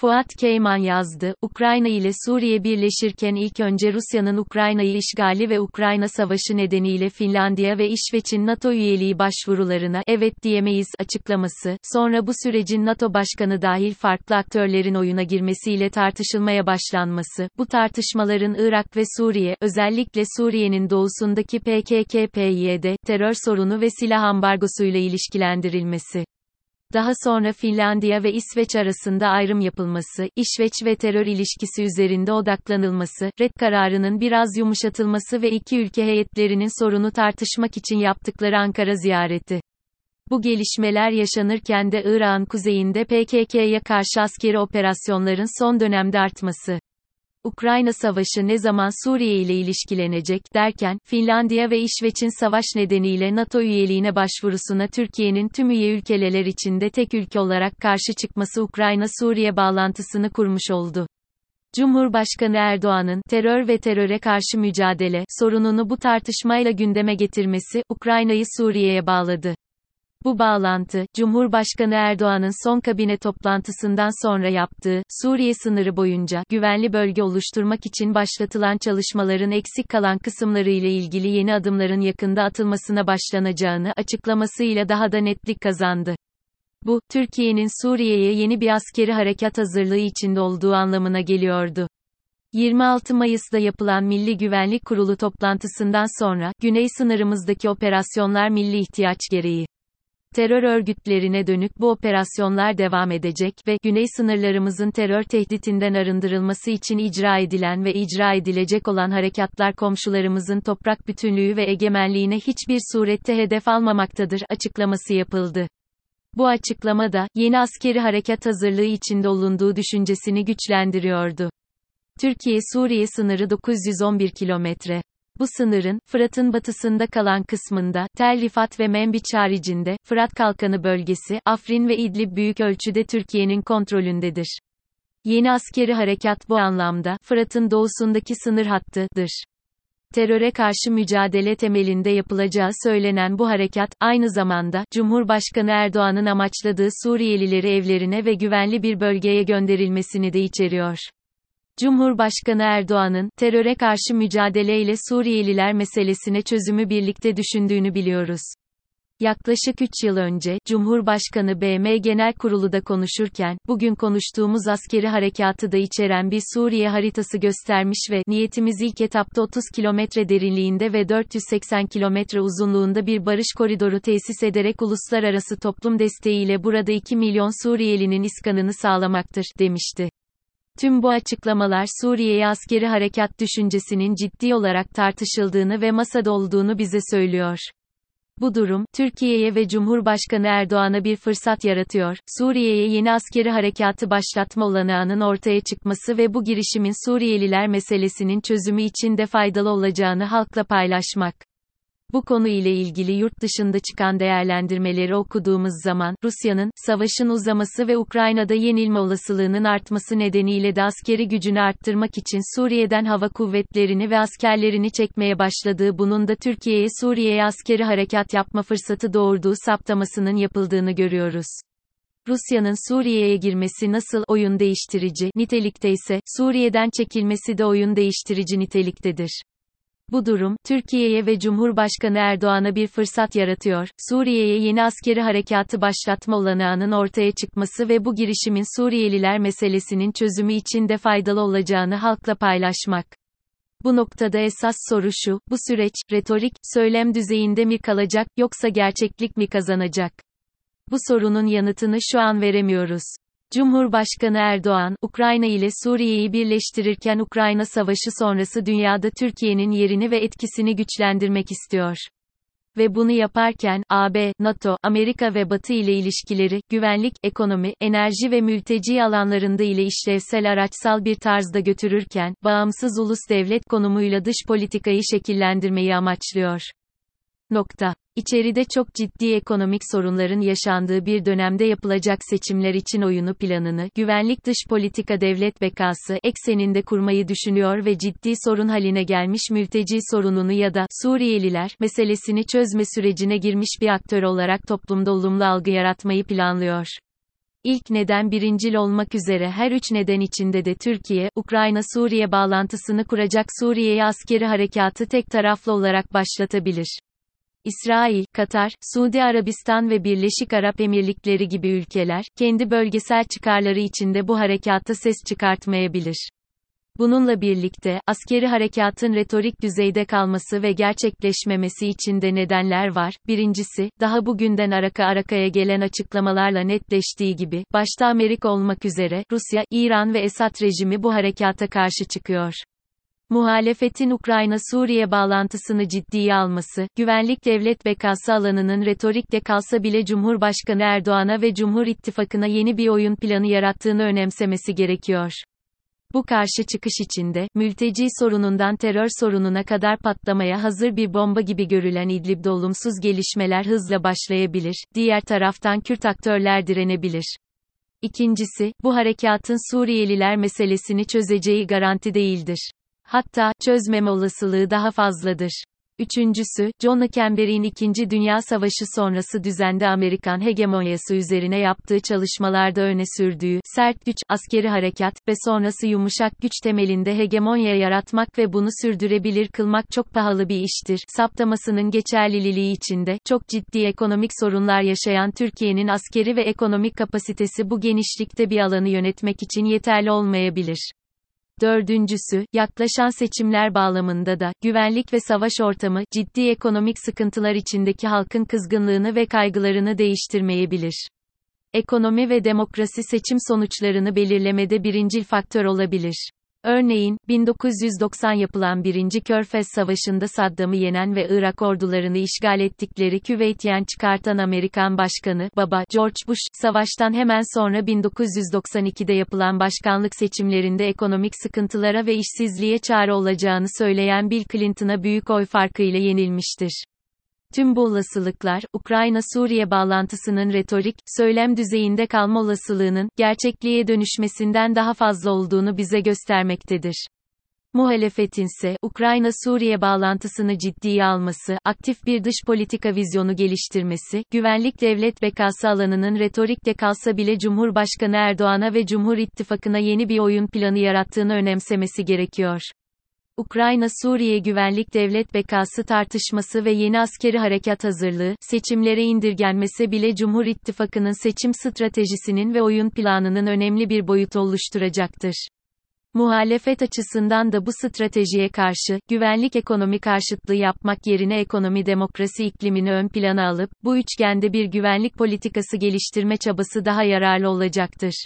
Fuat Keyman yazdı, Ukrayna ile Suriye birleşirken ilk önce Rusya'nın Ukrayna'yı işgali ve Ukrayna savaşı nedeniyle Finlandiya ve İsveç'in NATO üyeliği başvurularına evet diyemeyiz açıklaması, sonra bu sürecin NATO başkanı dahil farklı aktörlerin oyuna girmesiyle tartışılmaya başlanması, bu tartışmaların Irak ve Suriye, özellikle Suriye'nin doğusundaki PKK-PYD, terör sorunu ve silah ambargosuyla ilişkilendirilmesi. Daha sonra Finlandiya ve İsveç arasında ayrım yapılması, İsveç ve terör ilişkisi üzerinde odaklanılması, red kararının biraz yumuşatılması ve iki ülke heyetlerinin sorunu tartışmak için yaptıkları Ankara ziyareti. Bu gelişmeler yaşanırken de Irak'ın kuzeyinde PKK'ya karşı askeri operasyonların son dönemde artması. Ukrayna Savaşı ne zaman Suriye ile ilişkilenecek derken, Finlandiya ve İsveç'in savaş nedeniyle NATO üyeliğine başvurusuna Türkiye'nin tüm üye ülkeler içinde tek ülke olarak karşı çıkması Ukrayna-Suriye bağlantısını kurmuş oldu. Cumhurbaşkanı Erdoğan'ın terör ve teröre karşı mücadele sorununu bu tartışmayla gündeme getirmesi Ukrayna'yı Suriye'ye bağladı. Bu bağlantı, Cumhurbaşkanı Erdoğan'ın son kabine toplantısından sonra yaptığı, Suriye sınırı boyunca güvenli bölge oluşturmak için başlatılan çalışmaların eksik kalan kısımları ile ilgili yeni adımların yakında atılmasına başlanacağını açıklamasıyla daha da netlik kazandı. Bu, Türkiye'nin Suriye'ye yeni bir askeri harekat hazırlığı içinde olduğu anlamına geliyordu. 26 Mayıs'ta yapılan Milli Güvenlik Kurulu toplantısından sonra, güney sınırımızdaki operasyonlar milli ihtiyaç gereği Terör örgütlerine dönük bu operasyonlar devam edecek ve güney sınırlarımızın terör tehditinden arındırılması için icra edilen ve icra edilecek olan harekatlar komşularımızın toprak bütünlüğü ve egemenliğine hiçbir surette hedef almamaktadır açıklaması yapıldı. Bu açıklama da yeni askeri harekat hazırlığı içinde olunduğu düşüncesini güçlendiriyordu. Türkiye-Suriye sınırı 911 kilometre. Bu sınırın, Fırat'ın batısında kalan kısmında, Tel Rifat ve Menbiç haricinde, Fırat Kalkanı bölgesi, Afrin ve İdlib büyük ölçüde Türkiye'nin kontrolündedir. Yeni askeri harekat bu anlamda, Fırat'ın doğusundaki sınır hattıdır. Teröre karşı mücadele temelinde yapılacağı söylenen bu harekat, aynı zamanda, Cumhurbaşkanı Erdoğan'ın amaçladığı Suriyelileri evlerine ve güvenli bir bölgeye gönderilmesini de içeriyor. Cumhurbaşkanı Erdoğan'ın, teröre karşı mücadeleyle Suriyeliler meselesine çözümü birlikte düşündüğünü biliyoruz. Yaklaşık 3 yıl önce, Cumhurbaşkanı BM Genel Kurulu'da konuşurken, bugün konuştuğumuz askeri harekatı da içeren bir Suriye haritası göstermiş ve, niyetimiz ilk etapta 30 kilometre derinliğinde ve 480 kilometre uzunluğunda bir barış koridoru tesis ederek uluslararası toplum desteğiyle burada 2 milyon Suriyelinin iskanını sağlamaktır, demişti. Tüm bu açıklamalar Suriye'ye askeri harekat düşüncesinin ciddi olarak tartışıldığını ve masada olduğunu bize söylüyor. Bu durum, Türkiye'ye ve Cumhurbaşkanı Erdoğan'a bir fırsat yaratıyor. Suriye'ye yeni askeri harekatı başlatma olanağının ortaya çıkması ve bu girişimin Suriyeliler meselesinin çözümü için de faydalı olacağını halkla paylaşmak. Bu konu ile ilgili yurt dışında çıkan değerlendirmeleri okuduğumuz zaman, Rusya'nın, savaşın uzaması ve Ukrayna'da yenilme olasılığının artması nedeniyle de askeri gücünü arttırmak için Suriye'den hava kuvvetlerini ve askerlerini çekmeye başladığı bunun da Türkiye'ye Suriye'ye askeri harekat yapma fırsatı doğurduğu saptamasının yapıldığını görüyoruz. Rusya'nın Suriye'ye girmesi nasıl oyun değiştirici nitelikte ise Suriye'den çekilmesi de oyun değiştirici niteliktedir. Bu durum, Türkiye'ye ve Cumhurbaşkanı Erdoğan'a bir fırsat yaratıyor, Suriye'ye yeni askeri harekatı başlatma olanağının ortaya çıkması ve bu girişimin Suriyeliler meselesinin çözümü için de faydalı olacağını halkla paylaşmak. Bu noktada esas soru şu, bu süreç, retorik, söylem düzeyinde mi kalacak, yoksa gerçeklik mi kazanacak? Bu sorunun yanıtını şu an veremiyoruz. Cumhurbaşkanı Erdoğan, Ukrayna ile Suriye'yi birleştirirken Ukrayna Savaşı sonrası dünyada Türkiye'nin yerini ve etkisini güçlendirmek istiyor. Ve bunu yaparken, AB, NATO, Amerika ve Batı ile ilişkileri, güvenlik, ekonomi, enerji ve mülteci alanlarında ile işlevsel araçsal bir tarzda götürürken, bağımsız ulus devlet konumuyla dış politikayı şekillendirmeyi amaçlıyor. Nokta. İçeride çok ciddi ekonomik sorunların yaşandığı bir dönemde yapılacak seçimler için oyunu planını, güvenlik dış politika devlet bekası ekseninde kurmayı düşünüyor ve ciddi sorun haline gelmiş mülteci sorununu ya da Suriyeliler meselesini çözme sürecine girmiş bir aktör olarak toplumda olumlu algı yaratmayı planlıyor. İlk neden birincil olmak üzere her üç neden içinde de Türkiye, Ukrayna-Suriye bağlantısını kuracak Suriye'ye askeri harekatı tek taraflı olarak başlatabilir. İsrail, Katar, Suudi Arabistan ve Birleşik Arap Emirlikleri gibi ülkeler, kendi bölgesel çıkarları içinde bu harekatta ses çıkartmayabilir. Bununla birlikte, askeri harekatın retorik düzeyde kalması ve gerçekleşmemesi için de nedenler var. Birincisi, daha bugünden araka arakaya gelen açıklamalarla netleştiği gibi, başta Amerika olmak üzere, Rusya, İran ve Esad rejimi bu harekata karşı çıkıyor. Muhalefetin Ukrayna-Suriye bağlantısını ciddiye alması, güvenlik devlet bekası alanının retorikte kalsa bile Cumhurbaşkanı Erdoğan'a ve Cumhur İttifakı'na yeni bir oyun planı yarattığını önemsemesi gerekiyor. Bu karşı çıkış içinde, mülteci sorunundan terör sorununa kadar patlamaya hazır bir bomba gibi görülen İdlib'de olumsuz gelişmeler hızla başlayabilir, diğer taraftan Kürt aktörler direnebilir. İkincisi, bu harekatın Suriyeliler meselesini çözeceği garanti değildir. Hatta, çözmeme olasılığı daha fazladır. Üçüncüsü, John Camber'in İkinci Dünya Savaşı sonrası düzende Amerikan hegemonyası üzerine yaptığı çalışmalarda öne sürdüğü, sert güç, askeri harekat ve sonrası yumuşak güç temelinde hegemonya yaratmak ve bunu sürdürebilir kılmak çok pahalı bir iştir. Saptamasının geçerliliği içinde, çok ciddi ekonomik sorunlar yaşayan Türkiye'nin askeri ve ekonomik kapasitesi bu genişlikte bir alanı yönetmek için yeterli olmayabilir. Dördüncüsü, yaklaşan seçimler bağlamında da, güvenlik ve savaş ortamı, ciddi ekonomik sıkıntılar içindeki halkın kızgınlığını ve kaygılarını değiştirmeyebilir. Ekonomi ve demokrasi seçim sonuçlarını belirlemede birincil faktör olabilir. Örneğin, 1990 yapılan 1. Körfez Savaşı'nda Saddam'ı yenen ve Irak ordularını işgal ettikleri Küveytyen çıkartan Amerikan Başkanı, Baba, George Bush, savaştan hemen sonra 1992'de yapılan başkanlık seçimlerinde ekonomik sıkıntılara ve işsizliğe çare olacağını söyleyen Bill Clinton'a büyük oy farkıyla yenilmiştir. Tüm bu olasılıklar, Ukrayna-Suriye bağlantısının retorik, söylem düzeyinde kalma olasılığının, gerçekliğe dönüşmesinden daha fazla olduğunu bize göstermektedir. Muhalefetinse, Ukrayna-Suriye bağlantısını ciddiye alması, aktif bir dış politika vizyonu geliştirmesi, güvenlik devlet bekası alanının retorikte kalsa bile Cumhurbaşkanı Erdoğan'a ve Cumhur İttifakı'na yeni bir oyun planı yarattığını önemsemesi gerekiyor. Ukrayna-Suriye güvenlik devlet bekası tartışması ve yeni askeri harekat hazırlığı, seçimlere indirgenmesi bile Cumhur İttifakı'nın seçim stratejisinin ve oyun planının önemli bir boyutu oluşturacaktır. Muhalefet açısından da bu stratejiye karşı, güvenlik ekonomi karşıtlığı yapmak yerine ekonomi demokrasi iklimini ön plana alıp, bu üçgende bir güvenlik politikası geliştirme çabası daha yararlı olacaktır.